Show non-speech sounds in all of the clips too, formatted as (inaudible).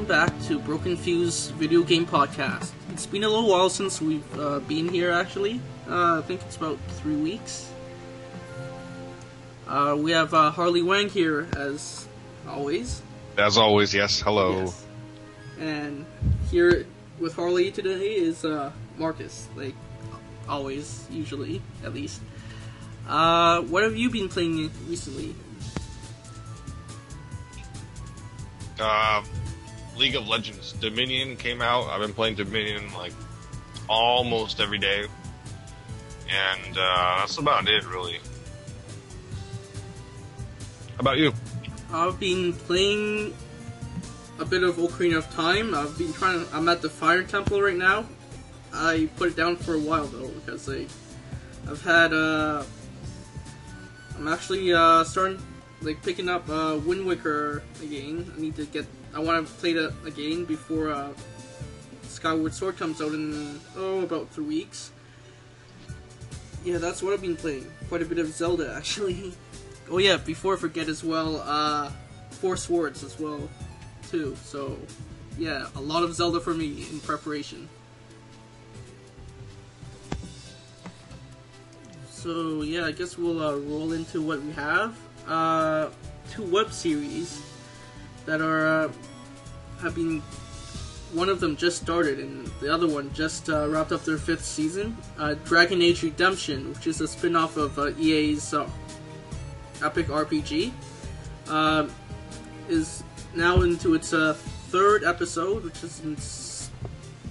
welcome back to Broken Fuse Video Game Podcast. It's been a little while since we've uh, been here, actually. Uh, I think it's about three weeks. Uh, we have uh, Harley Wang here, as always. As always, yes. Hello. Yes. And here with Harley today is uh, Marcus, like always, usually, at least. Uh, what have you been playing recently? Uh, League of Legends Dominion came out. I've been playing Dominion like almost every day, and uh, that's about it, really. How about you? I've been playing a bit of Ocarina of Time. I've been trying. I'm at the Fire Temple right now. I put it down for a while though because I, I've had. Uh, I'm actually uh, starting like picking up uh, Wind Waker again. I need to get. I want to play it again before uh, Skyward Sword comes out in oh about three weeks. Yeah, that's what I've been playing. Quite a bit of Zelda (laughs) actually. Oh yeah, before I forget as well, uh, Four Swords as well, too. So yeah, a lot of Zelda for me in preparation. So yeah, I guess we'll uh, roll into what we have. Uh, two web series that are uh, have been. One of them just started, and the other one just uh, wrapped up their fifth season. Uh, Dragon Age Redemption, which is a spin-off of uh, EA's uh, epic RPG, uh, is now into its uh, third episode, which is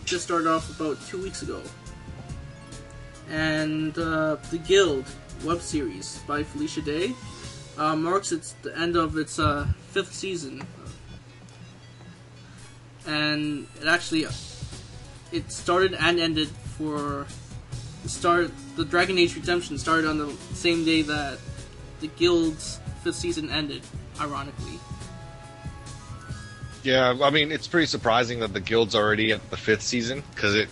just started off about two weeks ago. And uh, the Guild web series by Felicia Day uh, marks its the end of its uh, fifth season, and it actually it started and ended for start. The Dragon Age Redemption started on the same day that the Guild's fifth season ended. Ironically, Yeah, I mean it's pretty surprising that the guild's already at the fifth season because it.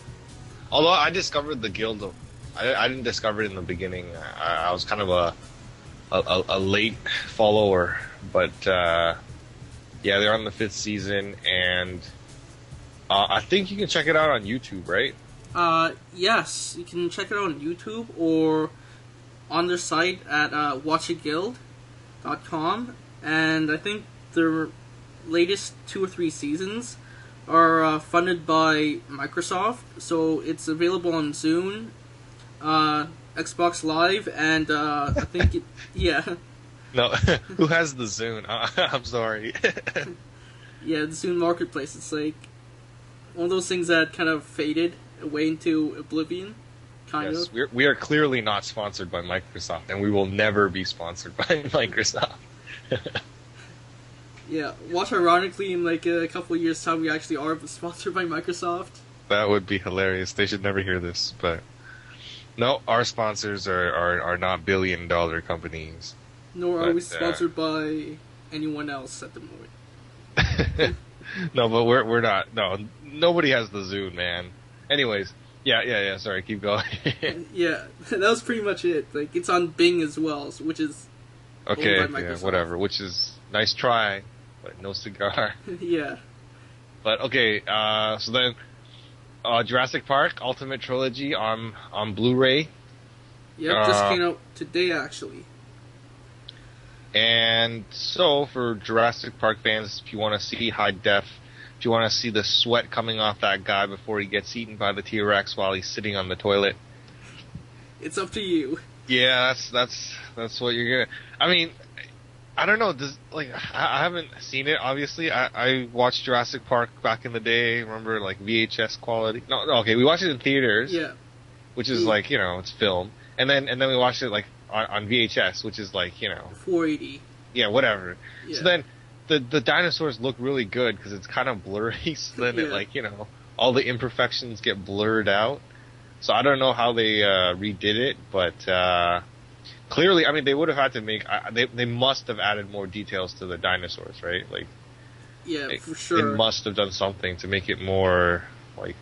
Although I discovered the guild, I, I didn't discover it in the beginning. I, I was kind of a, a, a late follower, but uh, yeah, they're on the fifth season, and uh, I think you can check it out on YouTube, right? uh, yes, you can check it out on YouTube or on their site at uh, watchtheguild.com, and I think their latest two or three seasons are uh, funded by Microsoft, so it's available on Zune, uh, Xbox Live, and uh, I think it, (laughs) yeah, No, (laughs) who has the Zune? (laughs) I'm sorry. yeah, the Zune Marketplace. It's like one of those things that kind of faded away into oblivion, kind yes, of. we're, we are clearly not sponsored by Microsoft, and we will never be sponsored (laughs) by Microsoft. (laughs) Yeah, watch ironically in like a couple of years' time, we actually are (laughs) sponsored by Microsoft. that would be hilarious. They should never hear this, but no, our sponsors are, are, are not billion dollar companies. Nor are But, we uh, sponsored by anyone else at the moment. (laughs) no, but we're we're not. No, nobody has the Zune, man. Anyways, yeah, yeah, yeah. Sorry, keep going. (laughs) yeah, (laughs) that was pretty much it. Like it's on Bing as well, which is okay, yeah, whatever. Which is nice try, but no cigar. yeah. But okay, uh, so then uh, Jurassic Park Ultimate Trilogy on on Blu-ray, Yep, just Uh, came out today actually. And so for Jurassic Park fans, if you want to see high def, if you want to see the sweat coming off that guy before he gets eaten by the T Rex while he's sitting on the toilet, It's up to you. yeah, that's that's that's what you're gonna. I mean, I don't know. Does like I, I haven't seen it. Obviously, I, I watched Jurassic Park back in the day. Remember, like VHS quality. No, no, okay, we watched it in theaters. Yeah. which is like you know it's film, and then and then we watched it like on, on VHS, which is like you know 480. yeah whatever. Yeah. So then the the dinosaurs look really good because it's kind of blurry. (laughs) So then it like you know all the imperfections get blurred out. So I don't know how they uh, redid it, but uh, clearly, I mean they would have had to make I they they must have added more details to the dinosaurs, right? Like Yeah, for sure. it must have done something to make it more like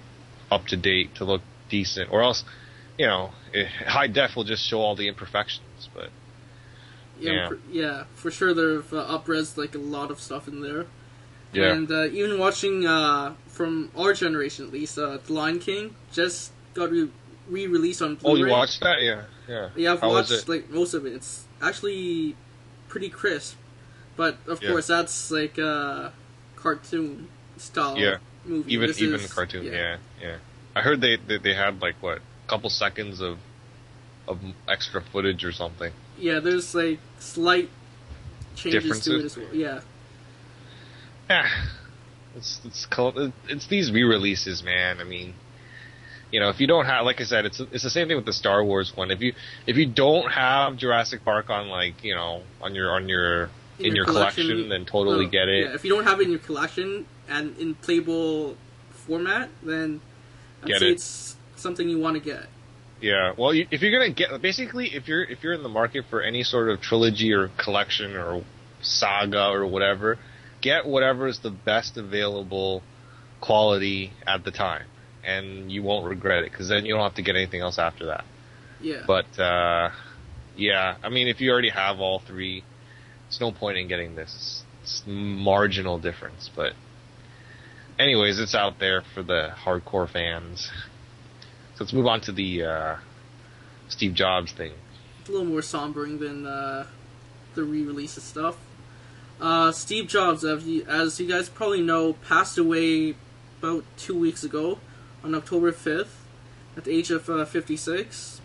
up to date to look decent, or else, you know, it, (laughs) high def will just show all the imperfections. But yeah, yeah. For, yeah, for sure they've uh, up-res like a lot of stuff in there. Yeah. And uh, even watching uh, from our generation at least, uh, The Lion King just got re- re-released on Blu-ray. Oh, you watched that? Yeah, yeah. Yeah, I've How watched like most of it. It's actually pretty crisp, but of Yeah. course that's like a cartoon style Yeah. movie. even This even is- cartoon. Yeah. yeah, I heard they, they they had like what couple seconds of of extra footage or something. yeah. There's like slight changes to it as well. Yeah, Yeah, it's it's called, it's these re-releases, man. I mean, you know, if you don't have, like I said, it's it's the same thing with the Star Wars one. If you if you don't have Jurassic Park on like you know on your on your in, your, collection, then totally no, get it. Yeah, if you don't have it in your collection and in playable format, then I'd Get say it. it's something you want to get. Yeah, well, you, if you're gonna get basically if you're if you're in the market for any sort of trilogy or collection or saga or whatever, get whatever is the best available quality at the time, and you won't regret it because then you don't have to get anything else after that. Yeah, But uh, yeah, I mean, if you already have all three, it's no point in getting this. It's marginal difference, but anyways, it's out there for the hardcore fans. So let's move on to the uh, Steve Jobs thing. It's a little more sombering than uh, the re-release of stuff. Uh, Steve Jobs, as you, as you guys probably know, passed away about two weeks ago on October 5th at the age of uh, 56.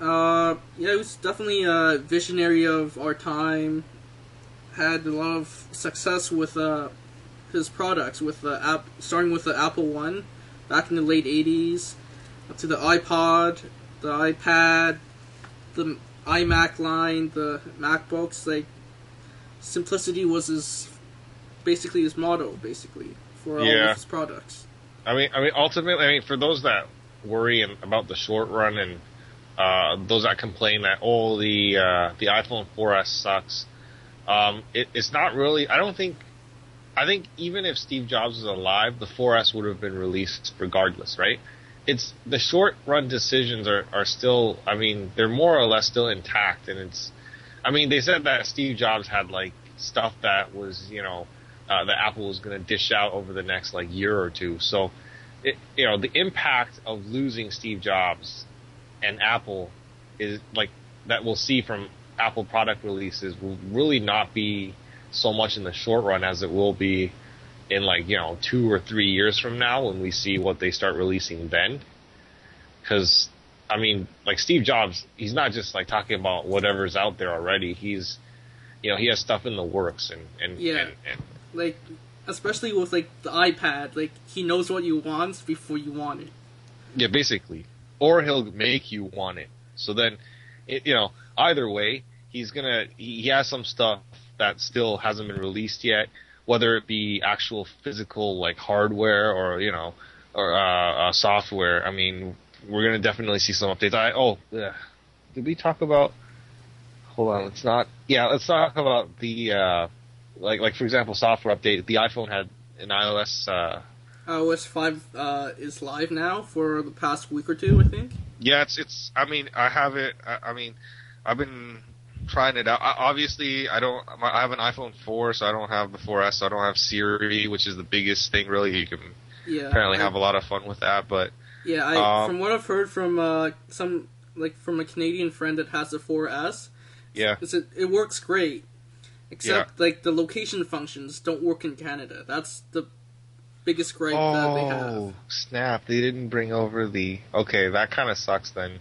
Uh, yeah, he was definitely a visionary of our time. Had a lot of success with uh, his products, with the app, starting with the Apple One back in the late 80s, up to the iPod, the iPad, the iMac line, the MacBooks. Like simplicity was his basically his motto, basically for all Yeah. of his products. I mean, I mean, ultimately, I mean, for those that worry and, about the short run and uh, those that complain that oh the uh, the iPhone 4S sucks, um, it, it's not really. I don't think. I think even if Steve Jobs was alive, the 4S would have been released regardless, right? It's the short run decisions are, are still. I mean, they're more or less still intact, and it's. I mean, they said that Steve Jobs had like stuff that was, you know, uh, that Apple was going to dish out over the next like year or two. So, it, you know, the impact of losing Steve Jobs and Apple is like that we'll see from Apple product releases will really not be so much in the short run as it will be in like you know two or three years from now when we see what they start releasing then. Because I mean, like Steve Jobs, he's not just like talking about whatever's out there already. He's you know he has stuff in the works and and Yeah. and, and Like especially with like the iPad, like he knows what you want before you want it. Yeah, basically. Or he'll make you want it. So then, it, you know, either way, he's gonna, he he has some stuff that still hasn't been released yet, whether it be actual physical, like hardware or, you know, or, uh, uh software. I mean, we're gonna definitely see some updates. I, oh, ugh. did we talk about, hold on, let's not, yeah, let's talk about the, uh, like, like for example, software update. The iPhone had an iOS, uh, iOS five uh, is live now for the past week or two, I think. Yeah, it's it's. I mean, I have it. I, I mean, I've been trying it out. I, obviously, I don't. I have an iPhone 4, so I don't have the 4S. So I don't have Siri, which is the biggest thing. Really, you can Yeah, apparently I- have a lot of fun with that. But Yeah, I, Um, from what I've heard from uh, some like from a Canadian friend that has the 4S, yeah, it it works great, except like the location functions don't work in Canada. That's the biggest gripe that they have. Oh, snap! They didn't bring over the. Okay, that kind of sucks then.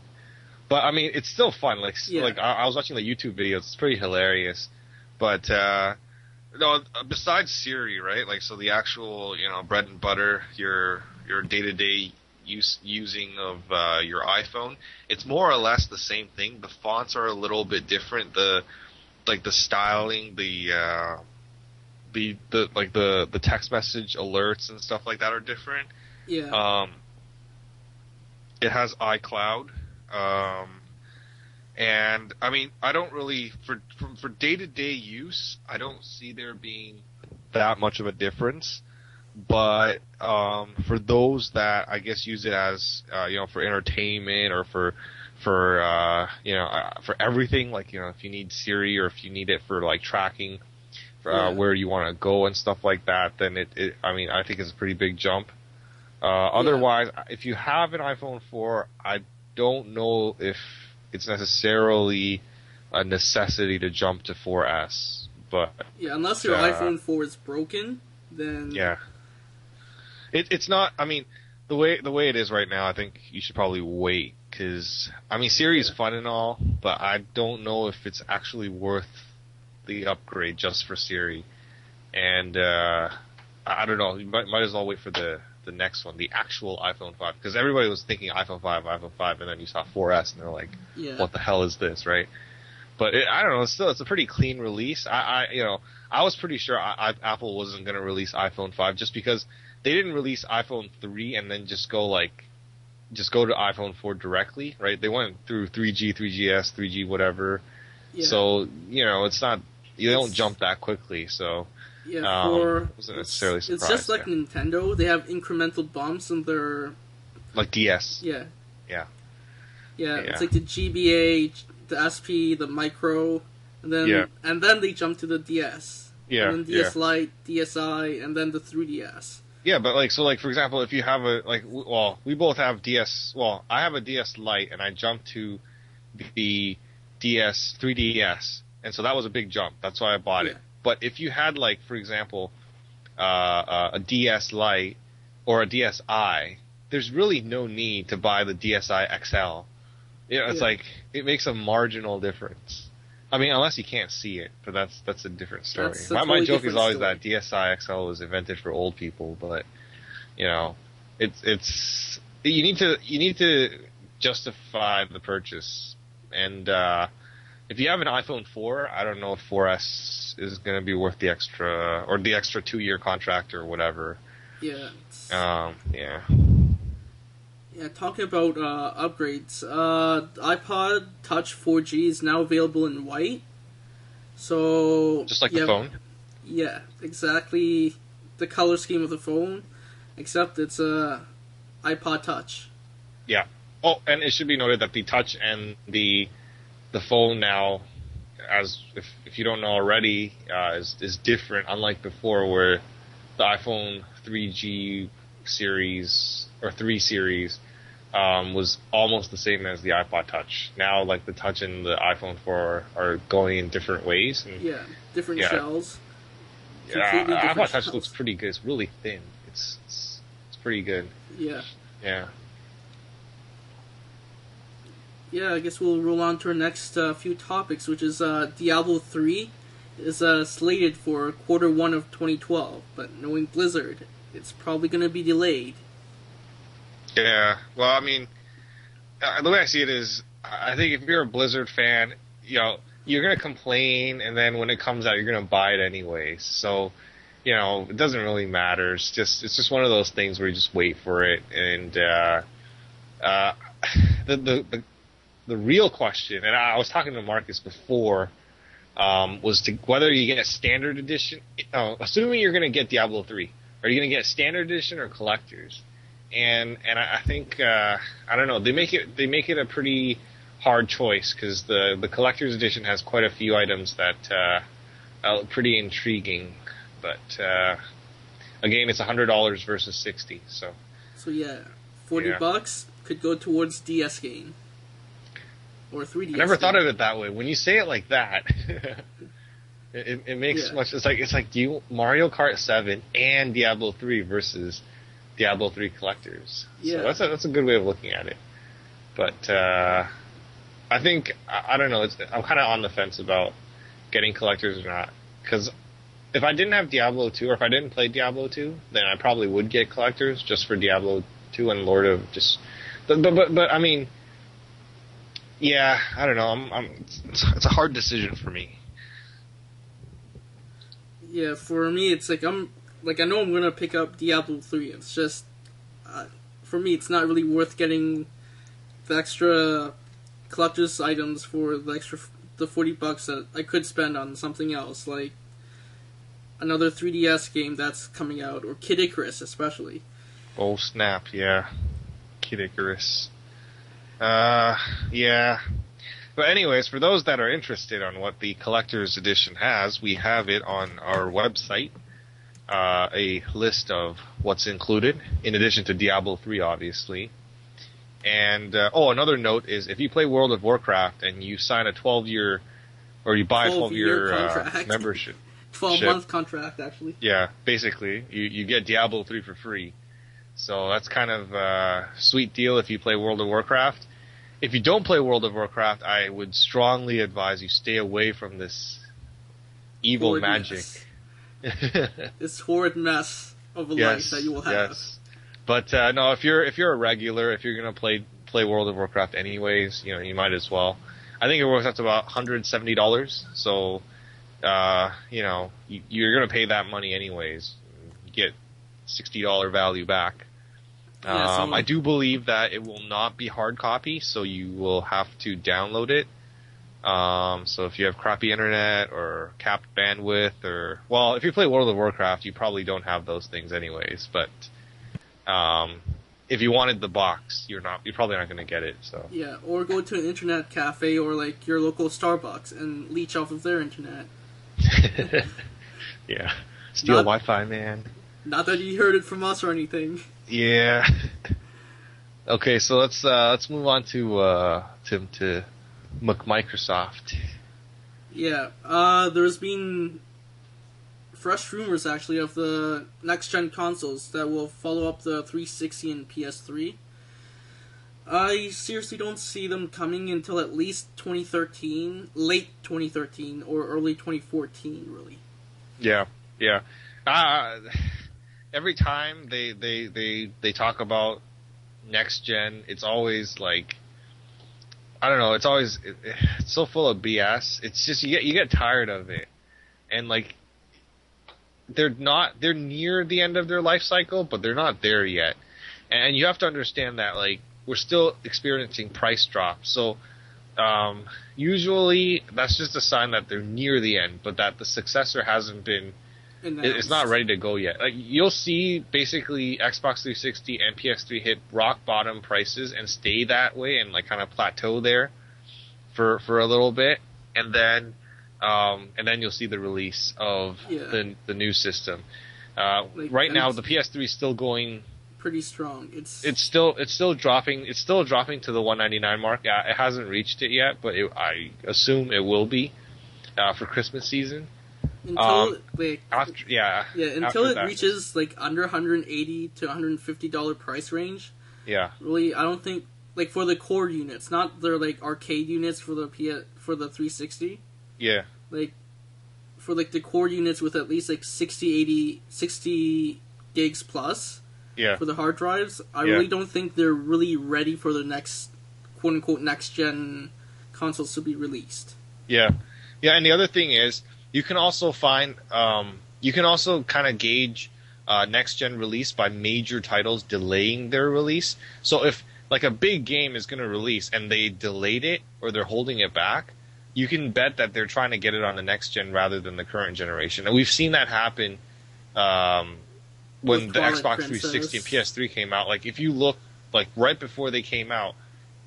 But I mean, it's still fun. Like, Yeah. like I, I was watching the YouTube videos. It's pretty hilarious. But uh no, besides Siri, right? Like, so the actual, you know, bread and butter, your your day to day use using of uh, your iPhone, it's more or less the same thing. The fonts are a little bit different. The like the styling, the uh, the the like the the text message alerts and stuff like that are different. Yeah, Um, it has iCloud, um, and I mean, I don't really for for, for day-to-day use, I don't see there being that much of a difference. But um, for those that I guess use it as uh, you know for entertainment or for for uh, you know uh, for everything, like you know if you need Siri or if you need it for like tracking uh, Yeah. where you want to go and stuff like that, then it, it I mean, I think it's a pretty big jump. Uh, otherwise, if you have an iPhone 4, I don't know if it's necessarily a necessity to jump to 4S, but Yeah, unless your Uh, iPhone 4 is broken, then yeah, it, it's not. I mean, the way the way it is right now, I think you should probably wait because I mean, Siri is fun and all, but I don't know if it's actually worth the upgrade just for Siri. And uh, I I don't know. You might, might as well wait for the the next one, the actual iPhone 5, because everybody was thinking iPhone 5, iPhone 5, and then you saw 4S, and they're like, yeah, what the hell is this, right? But it, I don't know. Still, it's a pretty clean release. I, I you know, I was pretty sure I, I, Apple wasn't going to release iPhone 5 just because they didn't release iPhone 3 and then just go like, just go to iPhone 4 directly, right? They went through 3G, 3GS, 3G, whatever. yeah, So you know, it's not you don't jump that quickly. So yeah. um, for wasn't it's, necessarily it's just like yeah. Nintendo. They have incremental bumps in their like DS, yeah, Yeah. yeah. Yeah. It's like the GBA, the SP, the Micro, and then Yeah. and then they jump to the DS. yeah, and then yeah. DS Lite, DSi, and then the 3DS. Yeah, but like so, like for example, if you have a like, well, we both have DS. Well, I have a DS Lite, and I jumped to the DS 3DS, and so that was a big jump. That's why I bought it. But if you had like, for example, uh, uh, a DS Lite or a DSi, there's really no need to buy the DSi XL. You know, it's Yeah. like it makes a marginal difference. I mean, unless you can't see it, but that's that's a different story. A my joke is always story. that DSi XL was invented for old people, but you know, it's it's you need to you need to justify the purchase, and uh, if you have an iPhone 4, I don't know if 4S is going to be worth the extra or the extra two year contract or whatever. Yeah. Um, yeah, Yeah, talking about uh, upgrades, uh, iPod Touch 4G is now available in white. So just like yeah, the phone. Yeah, exactly the color scheme of the phone, except it's a iPod Touch. Yeah. Oh, and it should be noted that the touch and the the phone now, as if if you don't know already, uh, is is different. Unlike before, where the iPhone 3G series or 3 series um, was almost the same as the iPod Touch. Now, like the Touch and the iPhone 4 are going in different ways. And, Yeah, different Yeah. shells. yeah, completely iPod different Touch shells. looks pretty good. It's really thin. It's it's, it's pretty good. Yeah. Yeah. Yeah, I guess we'll roll on to our next uh, few topics, which is uh, Diablo 3 is uh, slated for quarter one of 2012, but knowing Blizzard, it's probably going to be delayed. Yeah. Well, I mean, uh, the way I see it is, I think if you're a Blizzard fan, you know, you're gonna complain, and then when it comes out, you're gonna buy it anyway. So, you know, it doesn't really matter. It's just, it's just one of those things where you just wait for it, and uh, uh, (laughs) the, the the the real question, and I was talking to Marcus before. Um, was to whether you get a standard edition. Uh, assuming you're going to get Diablo three, are you going to get a standard edition or collectors? and and I, I think uh, I don't know they make it they make it a pretty hard choice because the the collector's edition has quite a few items that uh, are pretty intriguing, but uh, again it's hundred dollars versus sixty, so So yeah, 40 Yeah. bucks could go towards DS game. Or 3DS I never thought of it that way. When you say it like that. (laughs) It, it, makes Yeah. much. It's like it's like do you Mario Kart Seven and Diablo Three versus Diablo Three collectors. Yeah. So that's a that's a good way of looking at it. But uh, I think I, I don't know. It's, I'm kind of on the fence about getting collectors or not because if I didn't have Diablo 2 or if I didn't play Diablo 2, then I probably would get collectors just for Diablo 2 and Lord of just. But but but, but I mean, yeah, I don't know. I'm, I'm it's, it's a hard decision for me. Yeah, for me, it's like I'm like I know I'm gonna pick up Diablo three. It's just uh, for me, it's not really worth getting the extra collector's items for the extra the forty bucks that I could spend on something else, like another 3DS game that's coming out, or Kid Icarus, especially. Oh snap! Yeah, Kid Icarus. Uh, yeah. But anyways, for those that are interested on what the collector's edition has, we have it on our website. Uh, a list of what's included, in addition to Diablo 3, obviously. And uh, oh, another note is if you play World of Warcraft and you sign a 12 year, or you buy a 12 year 12-year uh, contract. membership, (laughs) 12 Ship. month contract, actually. yeah, basically, you, you get Diablo 3 for free. So that's kind of a sweet deal if you play World of Warcraft. If you don't play World of Warcraft, I would strongly advise you stay away from this evil Horrid magic. (laughs) This horrid mess of a yes, life that you will have. yes. But uh, no, if you're if you're a regular, if you're gonna play play World of Warcraft anyways, you know you might as well. I think it works out to about hundred seventy dollars. So, uh, you know, you, you're gonna pay that money anyways. You get sixty dollar value back. Yeah, um, so- I do believe that it will not be hard copy, so you will have to download it. Um, so if you have crappy internet or capped bandwidth, or well, if you play World of Warcraft, you probably don't have those things anyways. But um, if you wanted the box, you're not. You're probably not going to get it. So Yeah, or go to an internet cafe or like your local Starbucks and leech off of their internet. (laughs) yeah, steal Not- Wi-Fi, man. Not that you heard it from us or anything. Yeah. (laughs) okay, so let's uh, let's move on to uh, to to Microsoft. Yeah, uh, there's been fresh rumors actually of the next gen consoles that will follow up the 360 and PS3. I seriously don't see them coming until at least 2013, late 2013, or early 2014, really. Yeah, yeah. Uh, every time they, they, they, they talk about next gen, it's always like, I don't know, it's always, it, it's so full of BS. It's just, you get, you get tired of it. And like, they're not, they're near the end of their life cycle, but they're not there yet. And you have to understand that, like, we're still experiencing price drops. So, um, usually that's just a sign that they're near the end, but that the successor hasn't been it's not ready to go yet. Like you'll see basically Xbox 360 and PS3 hit rock bottom prices and stay that way and like kind of plateau there for for a little bit and then um and then you'll see the release of Yeah. the the new system. Uh, Like, right now the PS3 is still going pretty strong. It's it's still it's still dropping it's still dropping to the 199 mark. Uh, it hasn't reached it yet, but it, I assume it will be uh, for Christmas season. Until um, like After yeah, yeah until it that. reaches like under 180 to 150 dollar price range. yeah. really i don't think like for the core units not their like arcade units for the P- for the 360 Yeah. like for like the core units with at least like 60 80 60 gigs plus Yeah. for the hard drives i Yeah. really don't think they're really ready for the next quote unquote next gen consoles to be released Yeah, yeah, and the other thing is you can also find um, you can also kind of gauge uh, next gen release by major titles delaying their release. So if like a big game is going to release and they delayed it or they're holding it back, you can bet that they're trying to get it on the next gen rather than the current generation. And we've seen that happen um, when With the Twilight Xbox Princess. 360 and PS3 came out. Like if you look like right before they came out,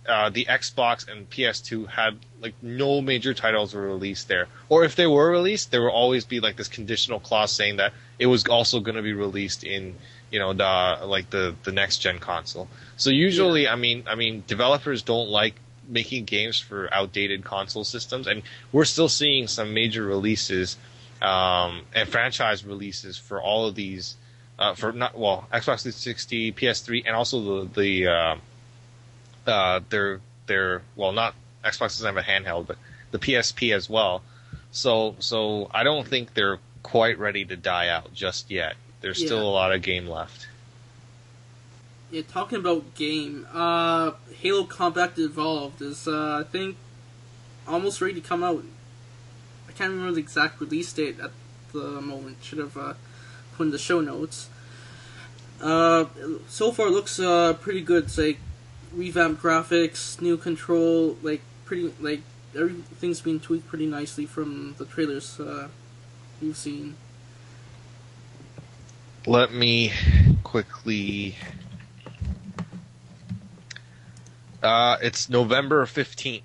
uh, the Xbox and PS2 had like no major titles were released there, or if they were released, there will always be like this conditional clause saying that it was also going to be released in you know the like the the next gen console. So usually, I mean, I mean, developers don't like making games for outdated console systems, and we're still seeing some major releases um, and franchise releases for all of these. Uh, for not well, Xbox 360, PS3, and also the the uh, uh, their their well not Xbox doesn't have a handheld, but the PSP as well. So so I don't think they're quite ready to die out just yet. There's still a lot of game left. yeah talking about game uh halo combat evolved is uh i think almost ready to come out i can't remember the exact release date at the moment should have uh put in the show notes uh so far it looks uh pretty good it's like revamped graphics new control like pretty like everything's been tweaked pretty nicely from the trailers uh you've seen Let me quickly. Uh, it's November fifteenth.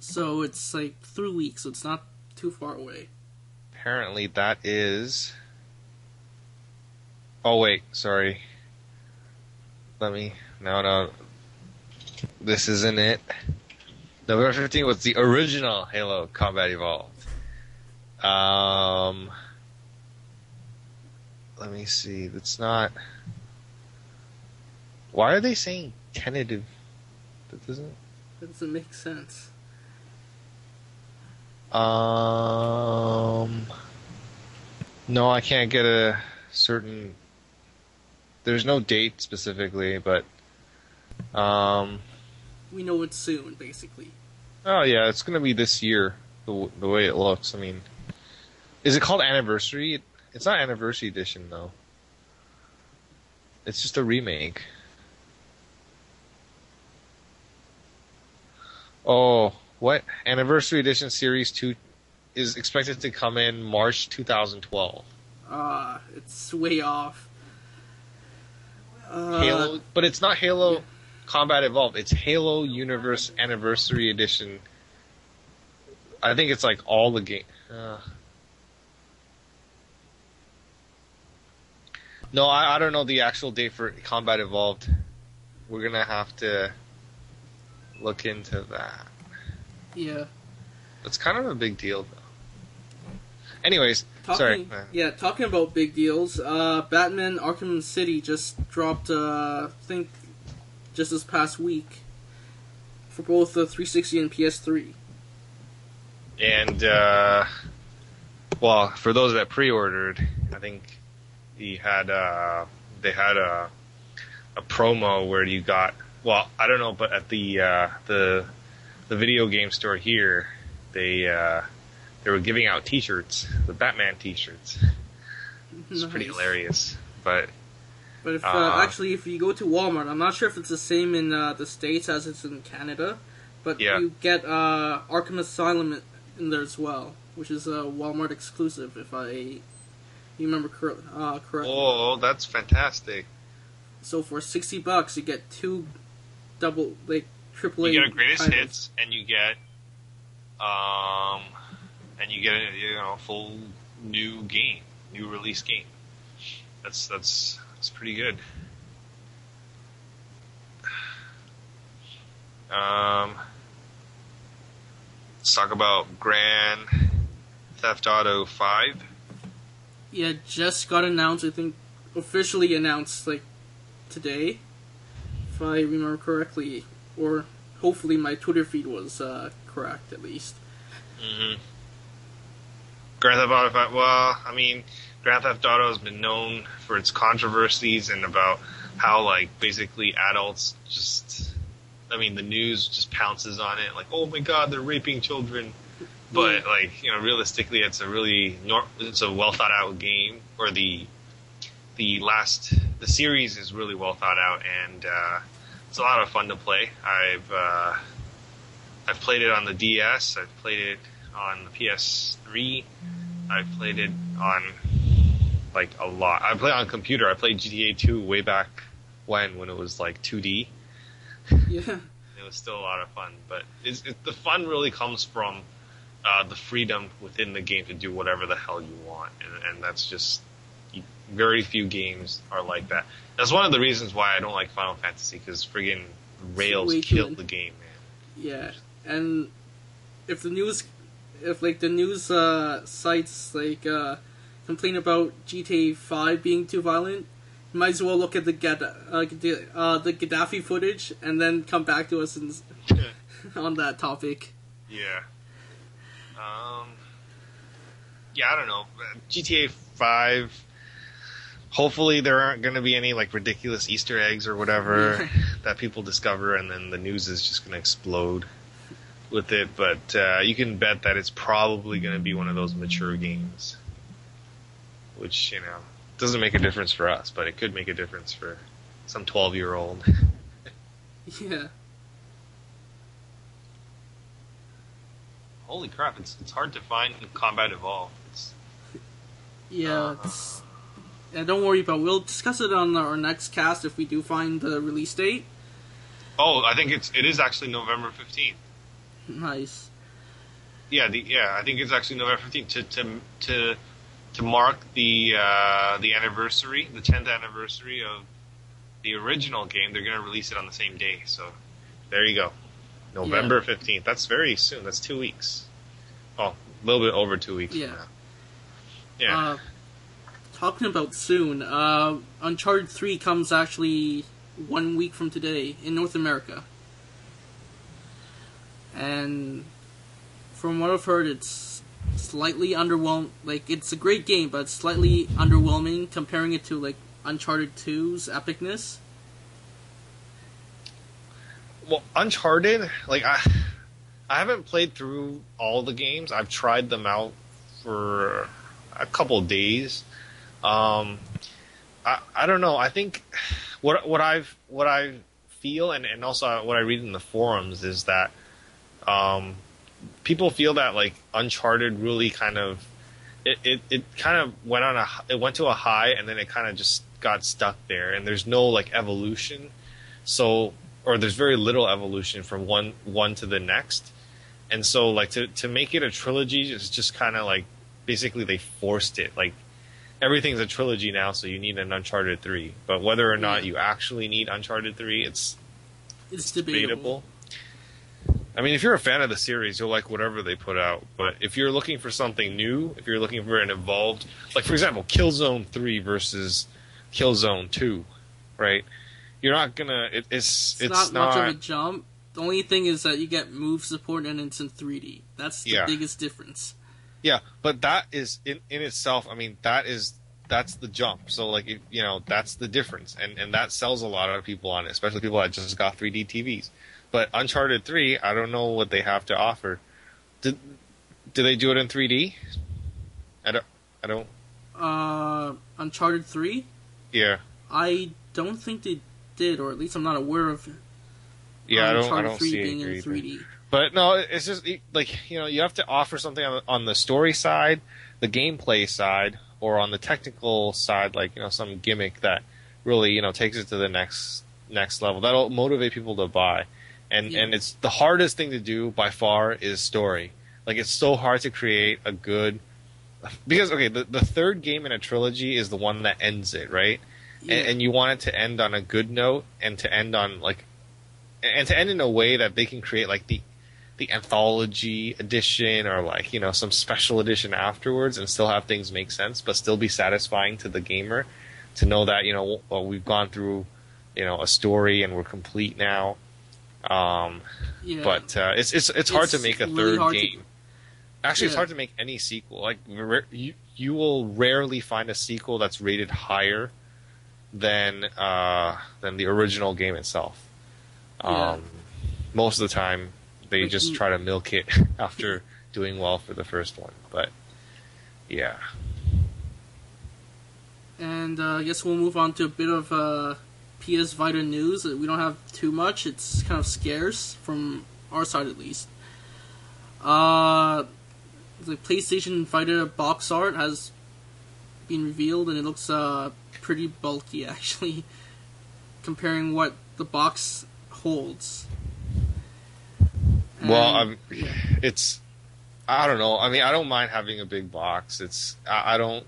So it's like three weeks, so it's not too far away. Apparently, that is. Oh wait, sorry. Let me. No, no. This isn't it. November 15th was the original Halo Combat Evolved. Um. Let me see. It's not. Why are they saying tentative? That doesn't. That doesn't make sense. Um. No, I can't get a certain. There's no date specifically, but. Um. We know it's soon, basically. Oh yeah, it's gonna be this year. The the way it looks. I mean, is it called Anniversary? It's not Anniversary Edition though. It's just a remake. Oh, what? Anniversary Edition Series 2 is expected to come in March 2012. Ah, it's way off. Uh, Halo, but it's not Halo yeah. Combat Evolved. It's Halo Universe Anniversary Edition. I think it's like all the game. Uh, no, I, I don't know the actual date for Combat Evolved. We're gonna have to look into that. Yeah. It's kind of a big deal, though. Anyways, Talking, sorry. Yeah, talking about big deals. Uh, Batman Arkham City just dropped. Uh, I think just this past week for both the 360 and PS3. And uh, well, for those that pre-ordered, I think he had uh, they had a a promo where you got well, I don't know, but at the uh, the the video game store here, they uh, they were giving out T-shirts, the Batman T-shirts. It's pretty hilarious, but But if uh, Uh, actually, if you go to Walmart, I'm not sure if it's the same in uh, the states as it's in Canada, but Yeah. you get uh, Arkham Asylum in- there as well, which is a Walmart exclusive, if I you remember cor- uh, correctly. oh, that's fantastic! So for sixty bucks, you get two double like triple A. You get a greatest titles. hits, and you get um, and you get a you know full new game, new release game. That's that's that's pretty good. Um, let's talk about Grand Theft Auto Five. Yeah, just got announced. I think officially announced like today, if I remember correctly, or hopefully my Twitter feed was uh, correct at least. Mm-hmm. Grand Theft Auto 5. Well, I mean, Grand Theft Auto has been known for its controversies and about how, like, basically adults just. I mean, the news just pounces on it, like, oh my god, they're raping children. But, like, you know, realistically, it's a really. Nor- it's a well thought out game, or the. The last. The series is really well thought out, and uh, it's a lot of fun to play. I've. Uh, I've played it on the DS. I've played it on the PS3. I've played it on like a lot. I play on computer. I played GTA 2 way back when when it was like 2D. Yeah, It was still a lot of fun, but it's, it, the fun really comes from uh, the freedom within the game to do whatever the hell you want, and, and that's just very few games are like that. That's one of the reasons why I don't like Final Fantasy because friggin' Rails killed the game, man. yeah, and if the news, if like the news uh, sites like uh, complain about GTA Five being too violent, you might as well look at the Gad- uh, the, uh, the Gaddafi footage and then come back to us and, (laughs) on that topic. Yeah. Um. Yeah, I don't know. GTA Five. Hopefully, there aren't going to be any like ridiculous Easter eggs or whatever (laughs) that people discover, and then the news is just going to explode with it. But uh, you can bet that it's probably going to be one of those mature games, which you know doesn't make a difference for us, but it could make a difference for some twelve-year-old. (laughs) Yeah. Holy crap! It's it's hard to find Combat Evolve. It's, Yeah, it's, and don't worry about. We'll discuss it on our next cast if we do find the release date. oh, I think it's it is actually November fifteenth. Nice. yeah, the yeah, I think it's actually November fifteenth to to to to mark the uh, the anniversary, the tenth anniversary of the original game. They're going to release it on the same day. So there you go, November fifteenth. That's very soon. That's two weeks. Oh, a little bit over two weeks. Yeah. Yeah. Uh, talking about soon, uh, Uncharted 3 comes actually one week from today in North America. And from what I've heard, it's slightly underwhelming. Like, it's a great game, but slightly underwhelming comparing it to, like, Uncharted 2's epicness. Well, Uncharted, like I, I haven't played through all the games. I've tried them out for a couple days. Um, I I don't know. I think what what I've what I feel and and also what I read in the forums is that um, people feel that like Uncharted really kind of it, it, it kind of went on a it went to a high and then it kind of just got stuck there and there's no like evolution. So or there's very little evolution from one one to the next. And so like to to make it a trilogy is just kind of like basically they forced it. Like everything's a trilogy now so you need an uncharted 3 but whether or not you actually need uncharted 3 it's It's debatable. I mean, if you're a fan of the series, you'll like whatever they put out. But if you're looking for something new, if you're looking for an evolved, like for example, Killzone Three versus Killzone Two, right? You're not gonna. It, it's It's, it's, not, much of a jump. The only thing is that you get move support and it's in 3D. That's the Yeah. biggest difference. Yeah, but that is in in itself. I mean, that is that's the jump. So like, if, you know, that's the difference, and and that sells a lot of people on it, especially people that just got 3D TVs. But Uncharted Three, I don't know what they have to offer. Did do they do it in 3D? I don't. I don't. Uh, Uncharted 3? Yeah, I don't think they did, or at least I'm not aware of yeah. I don't. I Uncharted don't 3 see being it in 3D. But no, it's just like you know, you have to offer something on the, on the story side, the gameplay side, or on the technical side, like you know, some gimmick that really you know takes it to the next next level. That'll motivate people to buy, and Yeah. and it's the hardest thing to do by far is story. Like it's so hard to create a good because okay, the the third game in a trilogy is the one that ends it, right? Yeah. and, and you want it to end on a good note and to end on like and to end in a way that they can create like the the anthology edition or like you know some special edition afterwards and still have things make sense but still be satisfying to the gamer to know that you know well, we've gone through you know a story and we're complete now um yeah. but uh, it's it's it's hard to make a really third hard to- game. Actually, it's hard to make any sequel. Like you, you will rarely find a sequel that's rated higher than uh, than the original game itself. Yeah. Um, most of the time, they just try to milk it (laughs) after doing well for the first one. But yeah, And uh, I guess we'll move on to a bit of uh, PS Vita news. We don't have too much. It's kind of scarce from our side, at least. Uh, the PlayStation Vita box art has been revealed, and it looks uh, pretty bulky, (laughs) actually, comparing what the box holds. Well, um, it's I don't know. I mean, I don't mind having a big box. It's I, I don't.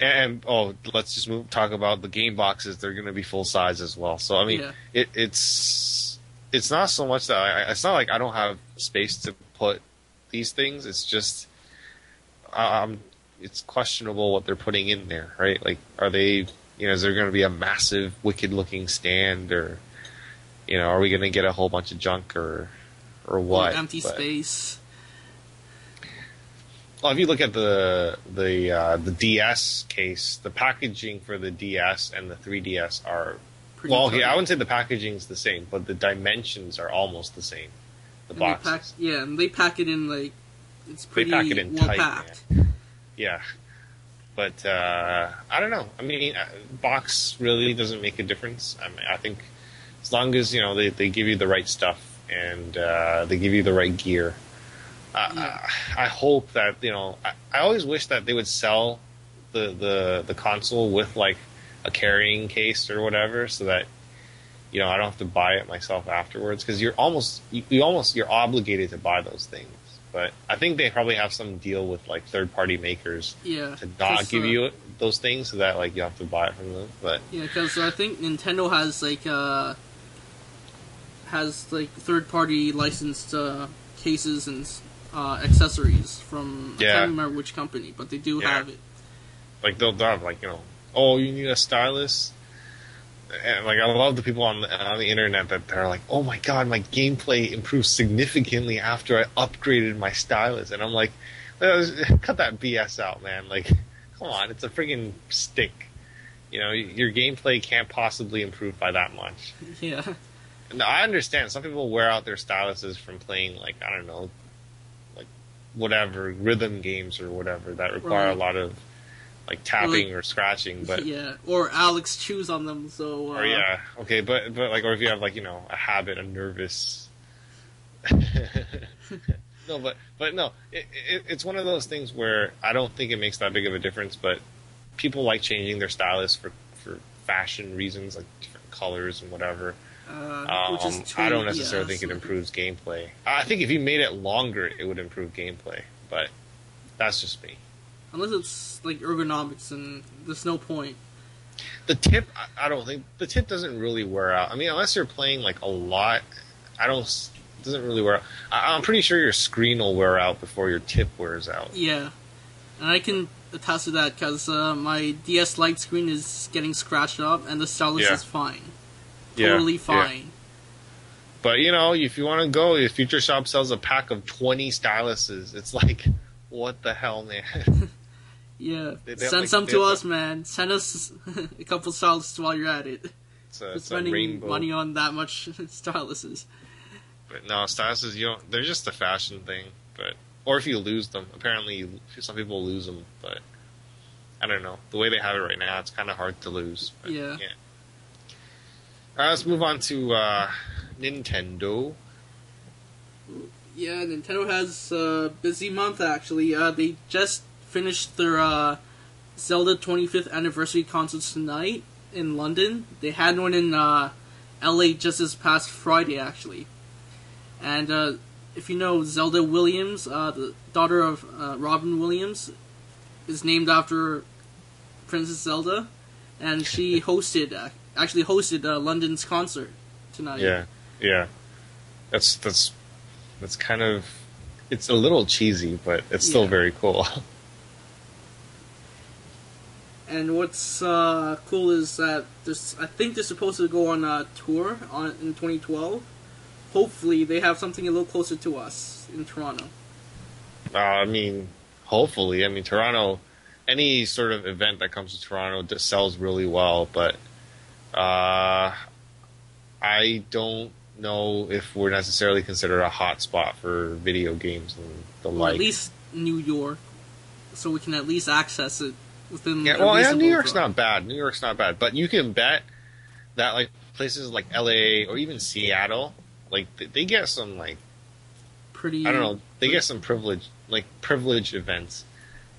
And, and oh, let's just move talk about the game boxes. They're going to be full size as well. So I mean, Yeah. it, it's it's not so much that I, it's not like I don't have space to put these things. It's just um, it's questionable what they're putting in there, right? Like, are they you know is there going to be a massive, wicked looking stand, or you know, are we going to get a whole bunch of junk or or what? empty But- space. well, if you look at the the uh, the DS case, the packaging for the DS and the 3DS are Pretty well. Okay. I wouldn't say the packaging's the same, but the dimensions are almost the same. The box, pack, yeah, and they pack it in like it's pretty they pack it in well tight, packed. man. Yeah, but uh, I don't know. I mean, uh, box really doesn't make a difference. I mean, I think as long as you know they, they give you the right stuff and uh, they give you the right gear. I, Yeah. I, I hope that you know. I, I always wish that they would sell the, the the console with like a carrying case or whatever, so that you know I don't have to buy it myself afterwards. Because you're almost you, you almost you're obligated to buy those things, But I think they probably have some deal with like third party makers Yeah. to not give uh, you those things, so that like you have to buy it from them. But Yeah, because I think Nintendo has like uh has like third party licensed uh, cases and uh, accessories from yeah. I can't remember which company, but they do Yeah. have it. like they'll, they'll have like you know, oh, you need a stylus. And like I love the people on the, on the internet that they're like, oh my god, my gameplay improved significantly after I upgraded my stylus, and I'm like, "Uh, cut that BS out, man. Like, come on, it's a friggin' stick. You know, your gameplay can't possibly improve by that much. (laughs) Yeah, No, I understand. Some people wear out their styluses from playing like I don't know, like whatever rhythm games or whatever that require Right. a lot of like tapping Like- or scratching. But (laughs) yeah, or Alex chews on them. So uh, or yeah, okay, but but like or if you have like you know a habit, a nervous. (laughs) no, but but no, it, it, it's one of those things where I don't think it makes that big of a difference. But people like changing their stylus for for fashion reasons, like different colors and whatever. Uh, Um, I don't necessarily yes. think it improves gameplay. I think if you made it longer, it would improve gameplay. But that's just me. unless it's like ergonomics, and there's no point. The tip, I- don't think the tip doesn't really wear out. I mean, unless you're playing like a lot, I don't. It doesn't really wear out. I, I'm pretty sure your screen will wear out before your tip wears out. Yeah, and I can attest to that because uh, my DS Lite screen is getting scratched up, and the stylus Yeah. is fine, Yeah, totally yeah. fine. But you know, if you want to go, if Future Shop sells a pack of 20 styluses, it's like, (laughs) what the hell, man? (laughs) Yeah, They- they send like, some to us, man. Send us (laughs) a couple styluses while you're at it. It's a, it's spending money on that much styluses. But no, styluses, you don't. They're just a fashion thing. But or if you lose them, apparently you, some people lose them. But I don't know. The way they have it right now, it's kind of hard to lose. But, Yeah. All right, let's move on to uh, Nintendo. Yeah, Nintendo has a busy month actually. Uh, they just finished their uh, Zelda 25th anniversary concert tonight in London. They had one in uh, LA just this past Friday actually. And uh, if you know Zelda Williams, uh, the daughter of uh, Robin Williams, is named after Princess Zelda, and she (laughs) hosted uh, actually hosted uh, London's concert tonight. Yeah, yeah. That's that's that's kind of. It's a little cheesy, but it's still Yeah. very cool. (laughs) And what's uh, cool is that this, I think they're supposed to go on a tour on in 2012. Hopefully, they have something a little closer to us in Toronto. Uh, I mean, hopefully. I mean, Toronto, any sort of event that comes to Toronto just sells really well, but uh, I don't know if we're necessarily considered a hot spot for video games and the Or like. at least New York, so we can at least access it within. yeah, well, yeah, New York's not bad. New York's not bad, but you can bet that like places like LA or even Seattle, like they, they get some like pretty. I don't know. They get some privilege, like privilege events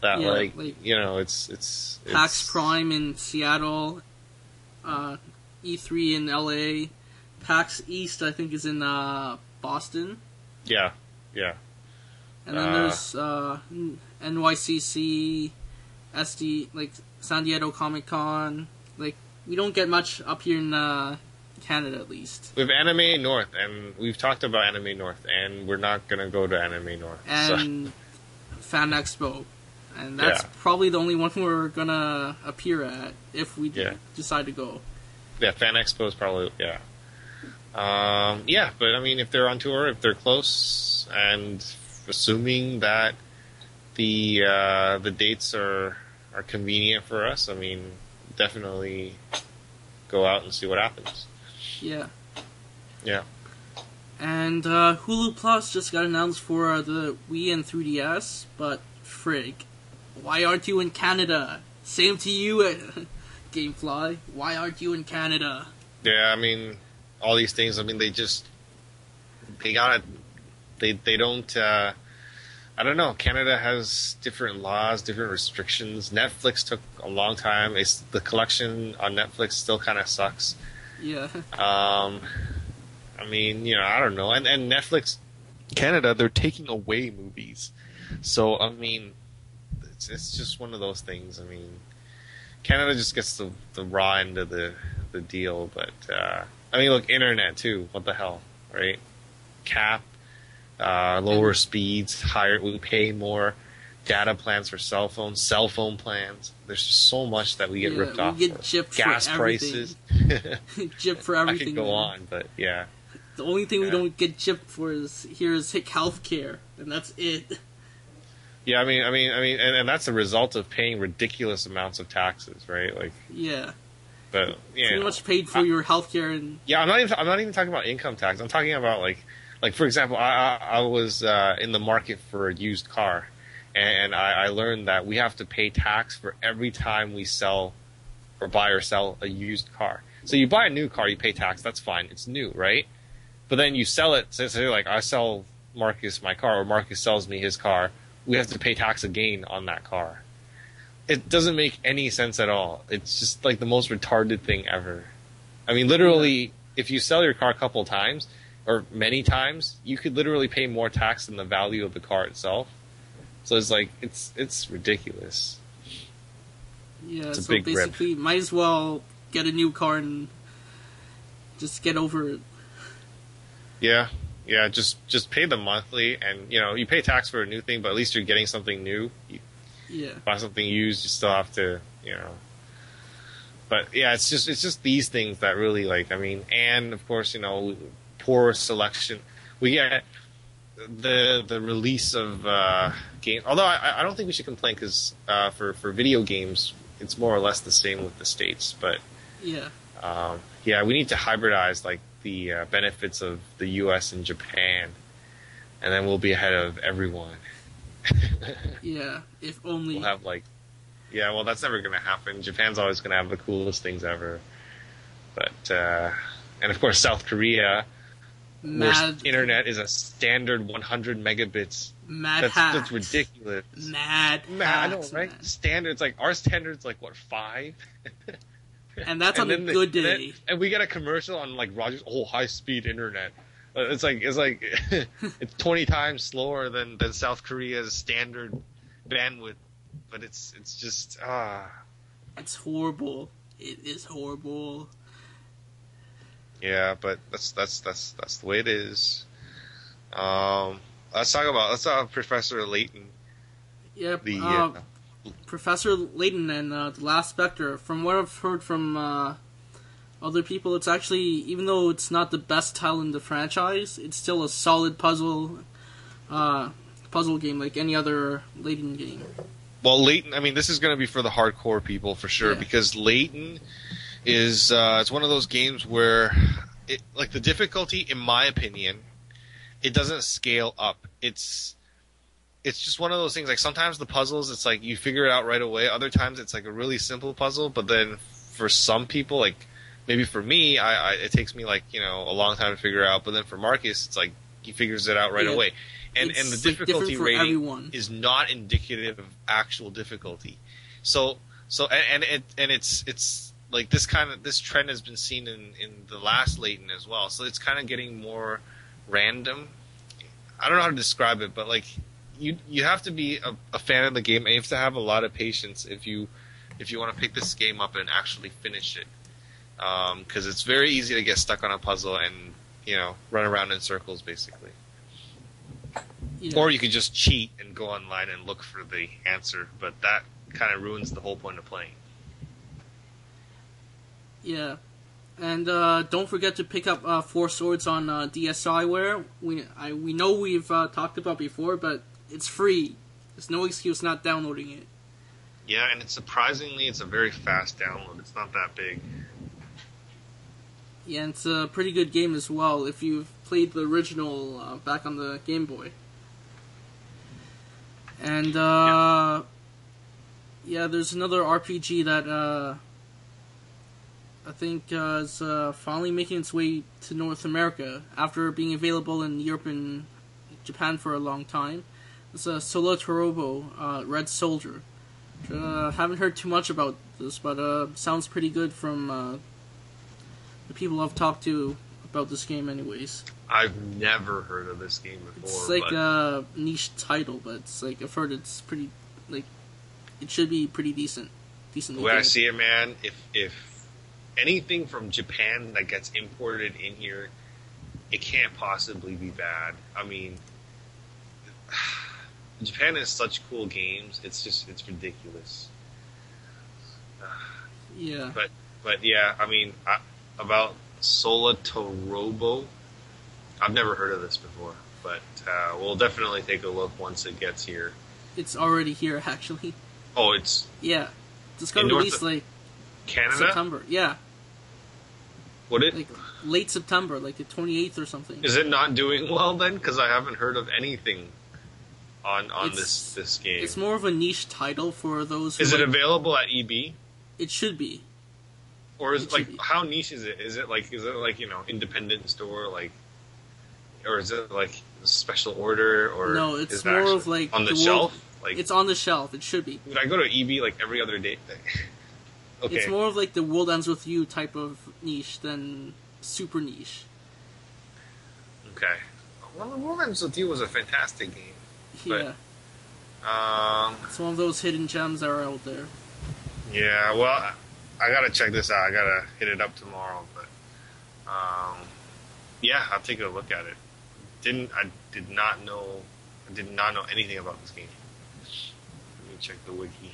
that, Yeah, like, like- you know, it's it's PAX it's- Prime in Seattle, uh, E3 in LA, PAX East I think is in uh, Boston. Yeah, yeah, And then Uh, there's uh, NYCC, SD, like San Diego Comic Con. Like we don't get much up here in uh, Canada, at least. we have Anime North, and we've talked about Anime North, and we're not gonna go to Anime North. so, And Fan Expo, and that's Yeah. probably the only one we're gonna appear at if we d- Yeah. decide to go. yeah, Fan Expo is probably yeah, um, yeah. But I mean, if they're on tour, if they're close, and assuming that the uh, the dates are are convenient for us, I mean, definitely go out and see what happens. Yeah. Yeah. And uh, Hulu Plus just got announced for uh, the Wii and 3DS, but frig, why aren't you in Canada? Same to you, uh, (laughs) GameFly. Why aren't you in Canada? Yeah, I mean, all these things. I mean, they just they got it. They they don't. Uh, I don't know. Canada has different laws, different restrictions. Netflix took a long time. It's the collection on Netflix still kind of sucks. Yeah, Um, I mean, you know, I don't know. And and Netflix Canada, they're taking away movies. So I mean, it's it's just one of those things. I mean, Canada just gets the the raw end of the the deal, but uh, I mean, look, internet too. What the hell, right? Cap, uh, lower speeds, higher. We pay more data plans for cell phones, cell phone plans. There's just so much that we get Yeah, ripped we off. get for. gypped for Gas everything. prices. (laughs) (laughs) Gypped for everything. I could go man. on, but yeah. The only thing we don't get gypped for is here is hick healthcare, and that's it. Yeah, I mean, I mean, I mean, and, and that's a result of paying ridiculous amounts of taxes, right? Like, Yeah, but yeah, pretty much paid for I- your healthcare and Yeah, I'm not even. I'm not even talking about income tax. I'm talking about like, like for example, I I, I was uh, in the market for a used car, and I, I learned that we have to pay tax for every time we sell, or buy or sell a used car. So you buy a new car, you pay tax. That's fine. It's new, right? But then you sell it. So, so like I sell Marcus my car, or Marcus sells me his car. We have to pay tax again on that car. It doesn't make any sense at all. It's just like the most retarded thing ever. I mean, literally, if you sell your car a couple times or many times, you could literally pay more tax than the value of the car itself. So it's like it's it's ridiculous. yeah. It's so big rip. basically, might as well get a new car and just get over it. Yeah, yeah. Just just pay the monthly, and you know you pay tax for a new thing, but at least you're getting something new. You Yeah, buy something used, you still have to, you know. But yeah, it's just it's just these things that really like. I mean, and of course, you know, poor selection. We get the the release of uh, game. Although I, I don't think we should complain because uh, for for video games, it's more or less the same with the states. But yeah, um, yeah, we need to hybridize like the uh, benefits of the U.S. and Japan, and then we'll be ahead of everyone. (laughs) yeah. If only. we'll have like yeah well that's never gonna happen japan's always gonna have the coolest things ever but uh and of course south korea mad internet is a standard 100 megabits mad that's, hacks. that's ridiculous Mad, Man, I know, right? man. Standards like our standards like what five, (laughs) And that's on a the- good and then- day. and we get a commercial on like Rogers, oh high speed internet. Uh, It's like it's like (laughs) it's twenty times slower than than South Korea's standard bandwidth, but it's it's just ah It's horrible. It is horrible. yeah. But that's that's that's that's the way it is. Um, let's talk about let's talk about Professor Layton. Yep. The uh, uh, Professor Layton and uh, the Last Spectre. From what I've heard from uh, other people, it's actually even though it's not the best title in the franchise, it's still a solid puzzle uh, puzzle game like any other Layton game. Well, Layton. I mean, this is going to be for the hardcore people for sure Yeah. because Layton is uh, it's one of those games where, it, like the difficulty, in my opinion, it doesn't scale up. It's it's just one of those things. Like sometimes the puzzles, it's like you figure it out right away. Other times it's like a really simple puzzle, but then for some people, like maybe for me, I, I it takes me like you know a long time to figure out. But then for Marcus, it's like he figures it out right Yeah. away. And It's, and the difficulty for rating everyone. is not indicative of actual difficulty. So so and and it and it's it's like this kind of this trend has been seen in in the last Layton as well. So it's kind of getting more random. I don't know how to describe it, but like you you have to be a, a fan of the game and you have to have a lot of patience if you if you want to pick this game up and actually finish it. Because it's very easy to get stuck on a puzzle and you know run around in circles basically. Yeah. Or you could just cheat and go online and look for the answer, but that kind of ruins the whole point of playing. Yeah, and uh, don't forget to pick up uh, Four Swords on uh, DSiWare. We I, we know we've uh, talked about before, but it's free. There's no excuse not downloading it. Yeah, and it's surprisingly it's a very fast download. It's not that big. Yeah, and it's a pretty good game as well if you've played the original uh, back on the Game Boy. And uh, yeah, there's another RPG that uh, I think uh, is uh, finally making its way to North America after being available in Europe and Japan for a long time. It's a Solatorobo uh, Red Soldier. Uh, haven't heard too much about this, but uh, sounds pretty good from uh, the people I've talked to about this game, anyways. I've never heard of this game before. It's like but a niche title, but it's like I've heard it's pretty like it should be pretty decent. Decent. the way I see it, man, if if anything from Japan that gets imported in here, it can't possibly be bad. I mean, Japan has such cool games. It's just it's ridiculous. Yeah. But but yeah, I mean I, about Solatorobo, I've never heard of this before, but uh, we'll definitely take a look once it gets here. It's already here, actually. Oh, it's Yeah. This got In North- released like Canada. September. Yeah, Would it like late September, like the 28th or something. is it not doing well then? Because I haven't heard of anything on on It's- this this game. It's more of a niche title for those. Who Is it like- available at EB? It should be. Or is It like be. how niche is it? Is it like is it like you know independent store like, or is it like special order or No, it's more of like on the, the shelf? world- Like It's on the shelf. It should be. would I go to EB like every other day? (laughs) okay, It's more of like the world ends with you type of niche than super niche. okay. Well, the World Ends with You was a fantastic game. But- yeah, Um, it's one of those hidden gems that are out there. yeah. Well, I, I gotta check this out. I gotta hit it up tomorrow. But um, yeah, I'll take a look at it. Didn't I did not know I did not know anything about this game. Let me check the wiki.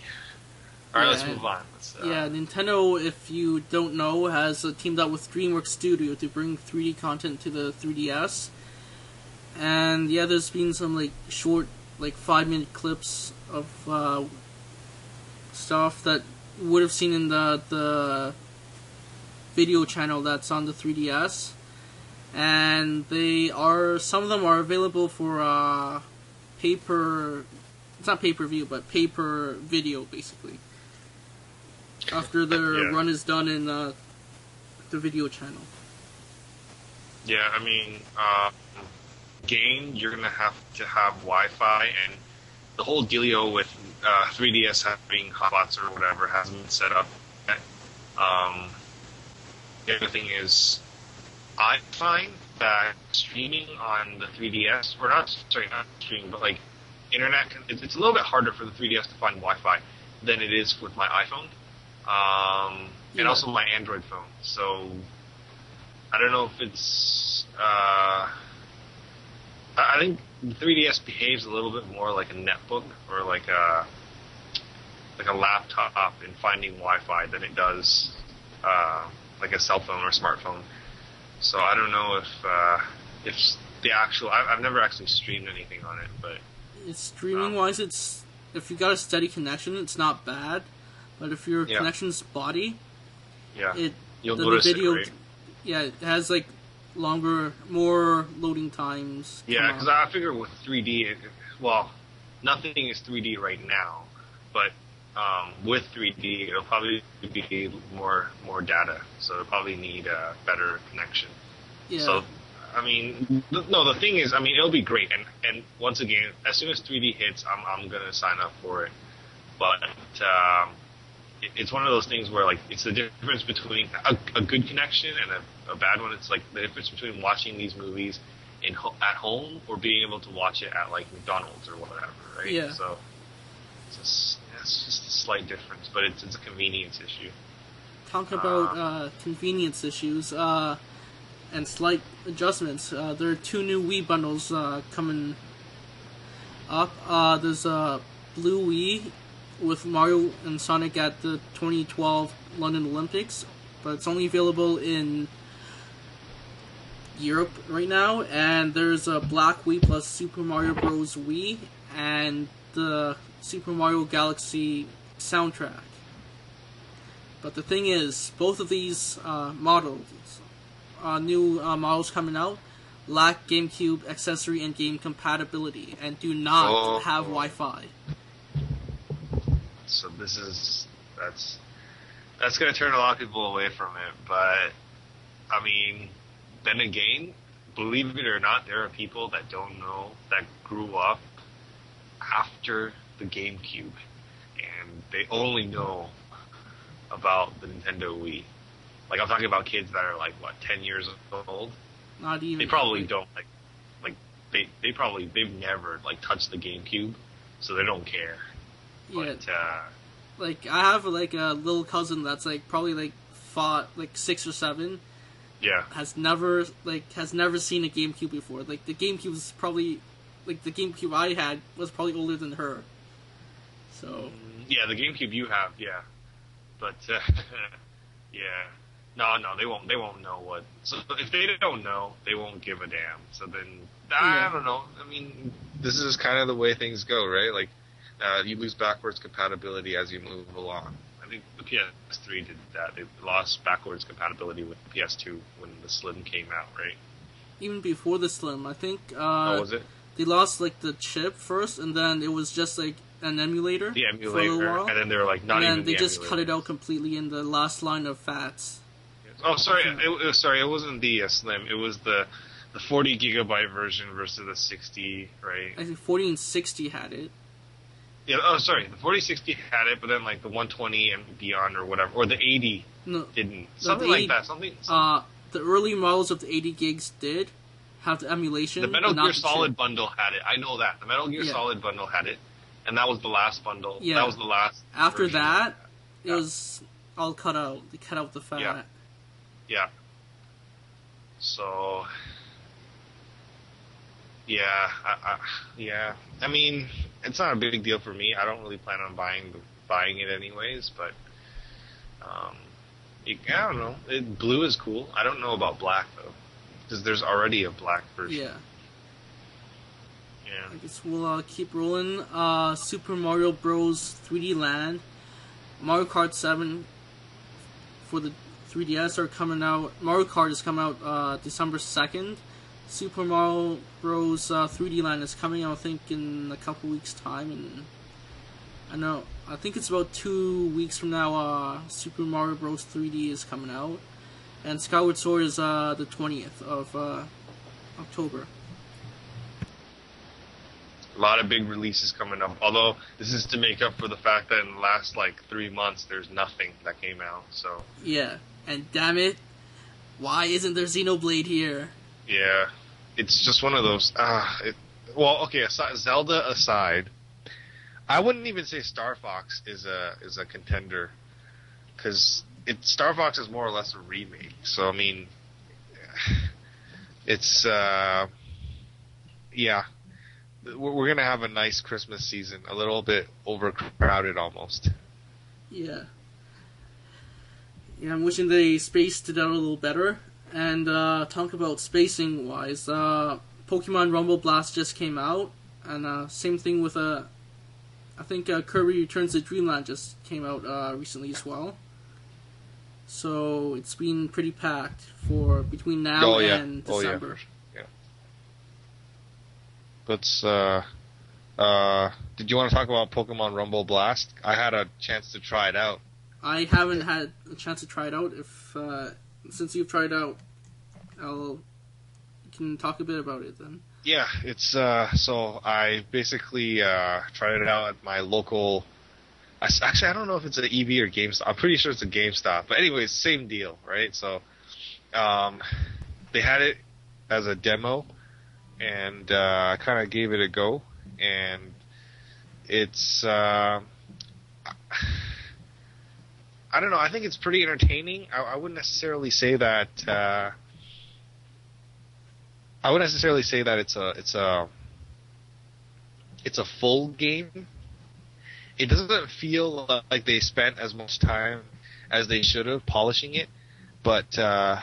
All right, let's move on. Let's, uh, Yeah, Nintendo, if you don't know, has teamed up with DreamWorks Studio to bring 3D content to the 3DS. And yeah, there's been some like short, like five minute clips of uh, stuff that would have seen in the the video channel that's on the 3DS. And they are some of them are available for uh, paper. It's not pay per view, but paper video basically after their Yeah. run is done in uh, the video channel. Yeah, I mean, uh, game you're gonna have to have Wi-Fi, and the whole dealio with uh, 3DS having hotspots or whatever hasn't been set up. Yet. Um, the other thing is, I find that streaming on the 3DS, or not sorry, not streaming, but like internet, it's it's a little bit harder for the 3DS to find Wi-Fi than it is with my iPhone, um, and also my Android phone. So I don't know if it's. Uh, I think the 3DS behaves a little bit more like a netbook or like a like a laptop in finding Wi-Fi than it does uh, like a cell phone or smartphone. So I don't know if uh, if the actual. I, I've never actually streamed anything on it, but It's streaming wise, it's if you got a steady connection, it's not bad. But if your Yeah. connection's spotty, yeah, it you'll the, the video, yeah, it has like longer, more loading times. Yeah, because. I figure with 3D, it, well, nothing is 3D right now, but um, with 3D, it'll probably be more more data, so it'll probably need a better connection. yeah, So, I mean, th- no, the thing is, I mean, it'll be great, and and once again, as soon as 3D hits, I'm I'm gonna sign up for it. But um, it's one of those things where like it's the difference between a, a good connection and a, a bad one. It's like the difference between watching these movies in ho- at home or being able to watch it at like McDonald's or whatever, right? Yeah. So it's just, it's just a slight difference, but it's it's a convenience issue. talk about uh, convenience issues uh, and slight adjustments. Uh, there are two new Wii bundles uh, coming up. Uh, there's a blue Wii with Mario and Sonic at the 2012 London Olympics, but it's only available in Europe right now. And there's a black Wii plus Super Mario Bros. Wii and the Super Mario Galaxy soundtrack. But the thing is, both of these uh, models, uh, new uh, models coming out, lack GameCube accessory and game compatibility and do not Oh. have Wi-Fi. So this is that's that's gonna turn a lot of people away from it. But I mean, then again, believe it or not, there are people that don't know that grew up after the GameCube, and they only know about the Nintendo Wii. Like I'm talking about kids that are like what ten years old, Not even. They probably don't like like they they probably they've never like touched the GameCube, so they don't care. Yeah, uh, like I have like a little cousin that's like probably like fought like six or seven. yeah, Has never like has never seen a GameCube before. Like the GameCube is probably like the GameCube I had was probably older than her. So yeah, the GameCube you have, yeah, but uh, (laughs) yeah, no, no, they won't they won't know what. So if they don't know, they won't give a damn. So then I Yeah. don't know. I mean, this is kind of the way things go, right? Like uh, you lose backwards compatibility as you move along. I think the PS3 did that. They lost backwards compatibility with the PS2 when the Slim came out, right? even before the Slim, I think uh, oh, was it they lost like the chip first, and then it was just like an emulator. the for a little while. And then they were like, not and then even they the just cut it out completely in the last line of Fats. Oh, sorry. It, it, was- sorry, it wasn't the uh, Slim. It was the the 40 gigabyte version versus the 60, right? I think 40 and 60 had it. Yeah. Oh, sorry. The 4060 had it, but then like the 120 and beyond or whatever, or the 80 No, didn't. Something 80 like that. Something. some- uh, the early models of the 80 gigs did have the emulation. the Metal Gear the Solid chip. bundle had it. I know that. The Metal Gear Yeah. Solid bundle had it, and that was the last bundle. Yeah. That was the last. After that, it Yeah. was all cut out. They cut out the fat. Yeah. Yeah. So. Yeah, I, I, yeah. I mean, it's not a big deal for me. I don't really plan on buying buying it anyways. But, um, it, I don't know. It, blue is cool. I don't know about black though, because there's already a black version. Yeah. Yeah. I guess we'll uh, keep rolling. Uh, Super Mario Bros. 3D Land, Mario Kart 7 for the 3DS are coming out. Mario Kart is coming out uh, December 2nd. Super Mario Bros. Uh, 3D Land is coming out, I think, in a couple weeks' time. And I know, I think it's about two weeks from now. Uh, Super Mario Bros. 3D is coming out, and Skyward Sword is uh, the 20th of uh, October. A lot of big releases coming up. Although this is to make up for the fact that in the last like three months there's nothing that came out. So Yeah, and damn it, why isn't there Xenoblade here? Yeah, it's just one of those. Ah, it, well, okay. Aside, Zelda aside, I wouldn't even say Star Fox is a is a contender because Star Fox is more or less a remake. So I mean, (sighs) it's uh, yeah. We're we're gonna have a nice Christmas season, a little bit overcrowded almost. Yeah. Yeah, I'm wishing they spaced it out a little better. And uh, talk about spacing wise, uh, Pokemon Rumble Blast just came out, and uh, same thing with uh, I think uh, Kirby Returns to Dreamland just came out uh, recently as well. So it's been pretty packed for between now Oh, yeah. and Oh, yeah. December. Let's. Uh, uh, did you want to talk about Pokemon Rumble Blast? I had a chance to try it out. I haven't had a chance to try it out. If uh, since you've tried out, I'll can talk a bit about it then. Yeah, it's uh. So I basically uh tried it out at my local. Actually, I don't know if it's an EB or GameStop. I'm pretty sure it's a GameStop. But anyways, same deal, right? So, um, they had it as a demo, and uh, I kind of gave it a go, and it's. Uh, I don't know. I think it's pretty entertaining. I, I wouldn't necessarily say that. Uh, I wouldn't necessarily say that it's a it's a it's a full game. It doesn't feel like they spent as much time as they should have polishing it, but uh,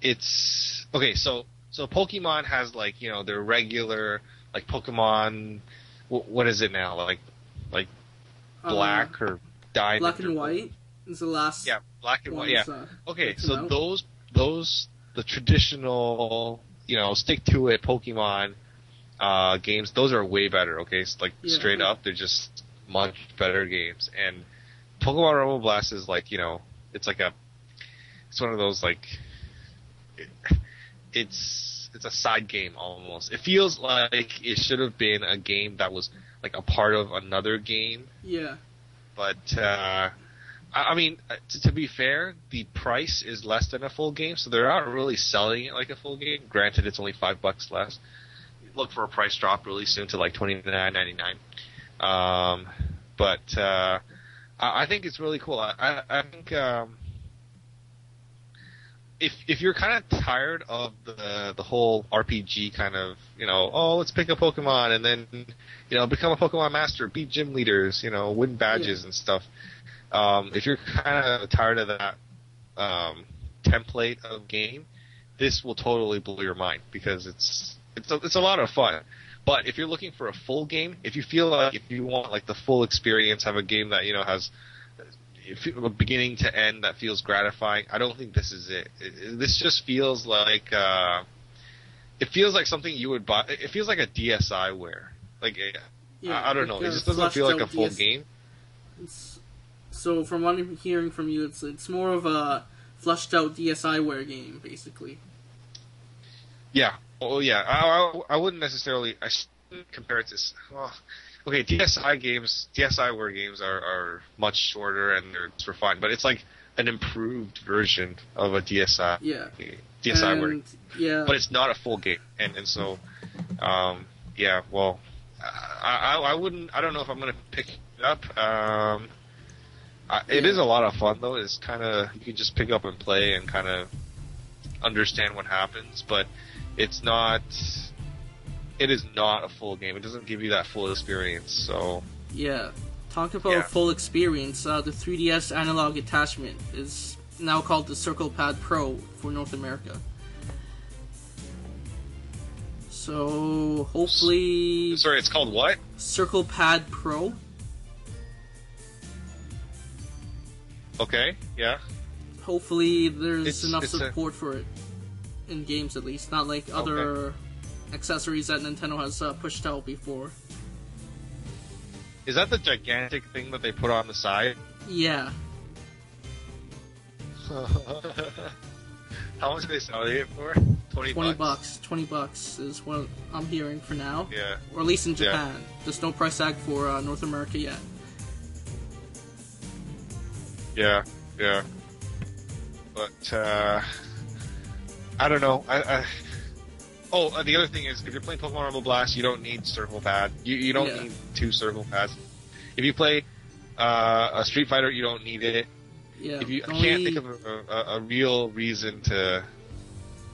it's okay. So so Pokemon has like you know their regular like Pokemon. wh- What is it now? Like like Uh, black or diamond? black and white is the last. Yeah, black and white. Yeah. Okay, so about. those those the traditional, you know, stick to it Pokemon uh, games. Those are way better. Okay, it's like Yeah. straight up, they're just much better games. And Pokemon Rumble Blast is like you know, it's like a, it's one of those like, it, it's it's a side game almost. It feels like it should have been a game that was like a part of another game Yeah, but uh, I, mean, uh, to, be fair, the price is less than a full game, so they're not really selling it like a full game. Granted, it's only five bucks less. Look for a price drop really soon to like twenty nine ninety nine. Um, but uh, I, think it's really cool. I, I, I think um, if if you're kind of tired of the the whole RPG kind of you know oh let's pick a Pokemon and then you know become a Pokemon master, beat gym leaders, you know win badges Yeah. and stuff. Um, if you're kind of tired of that um, template of game, this will totally blow your mind because it's it's a, it's a lot of fun. But if you're looking for a full game, if you feel like if you want like the full experience, have a game that you know has a beginning to end that feels gratifying. I don't think this is it. This just feels like uh, it feels like something you would buy. It feels like a DSiWare. Like eh, I, I don't know. It just doesn't feel like a full DS game. It's, so from what I'm hearing from you, it's it's more of a flushed out DSiWare game, basically. Yeah. Oh yeah. I, I, I wouldn't necessarily. I shouldn't compare it to. s- Oh, okay, DSi games, DSiWare games are, are much shorter and they're it's refined, but it's like an improved version of a DSi Yeah. DSiWare. Yeah. but it's not a full game, and and so, um, yeah. Well, I, I I wouldn't. I don't know if I'm gonna pick it up. Um, I, it is a lot of fun though. It's kind of you can just pick up and play and kind of understand what happens, but it's not. It is not a full game. It doesn't give you that full experience. So Yeah. Talk about Yeah. full experience. Uh, the 3DS analog attachment is now called the Circle Pad Pro for North America. So hopefully, sorry, it's called what? Circle Pad Pro. Okay, yeah. Hopefully, there's It's- enough it's a- support for it in games at least, not like other accessories that Nintendo has uh, pushed out before. Is that the gigantic thing that they put on the side? Yeah, (laughs) How much are they selling it for? Twenty bucks. Twenty bucks is what I'm hearing for now. Yeah. or at least in Yeah. Japan. There's no price tag for uh, North America yet. Yeah, yeah. But uh, I don't know. I, I oh, uh, the other thing is, if you're playing Pokemon Rumble Blast, you don't need circle pad. You you don't Yeah. need two circle pads. If you play uh, a Street Fighter, you don't need it. Yeah, If you, I can't think of a, a, a real reason to.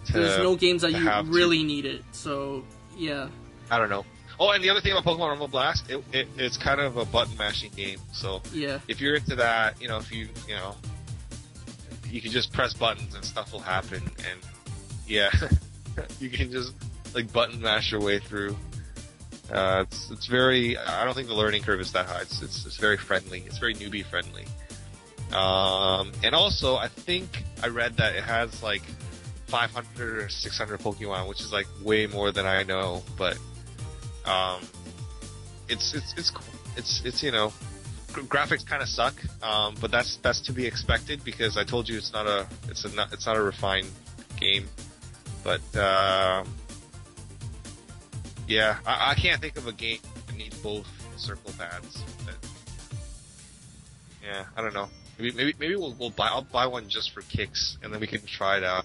to there's no games that you have to. really need it. So yeah, I don't know. Oh, and the other thing about Pokemon Rumble Blast, it, it it's kind of a button mashing game. So yeah, if you're into that, you know, if you, you know, you can just press buttons and stuff will happen, and yeah, (laughs) you can just like button mash your way through. Uh, it's it's very. I don't think the learning curve is that high. It's it's, it's very friendly. It's very newbie friendly. Um, and also, I think I read that it has like 500 or 600 Pokemon, which is like way more than I know. But um, it's it's it's. It's it's you know gra- graphics kind of suck, um, but that's that's to be expected because I told you it's not a it's a not, it's not a refined game. But uh, yeah, I, I can't think of a game that needs both circle pads. But, yeah, I don't know. Maybe maybe maybe we'll, we'll buy I'll buy one just for kicks and then we can try it out.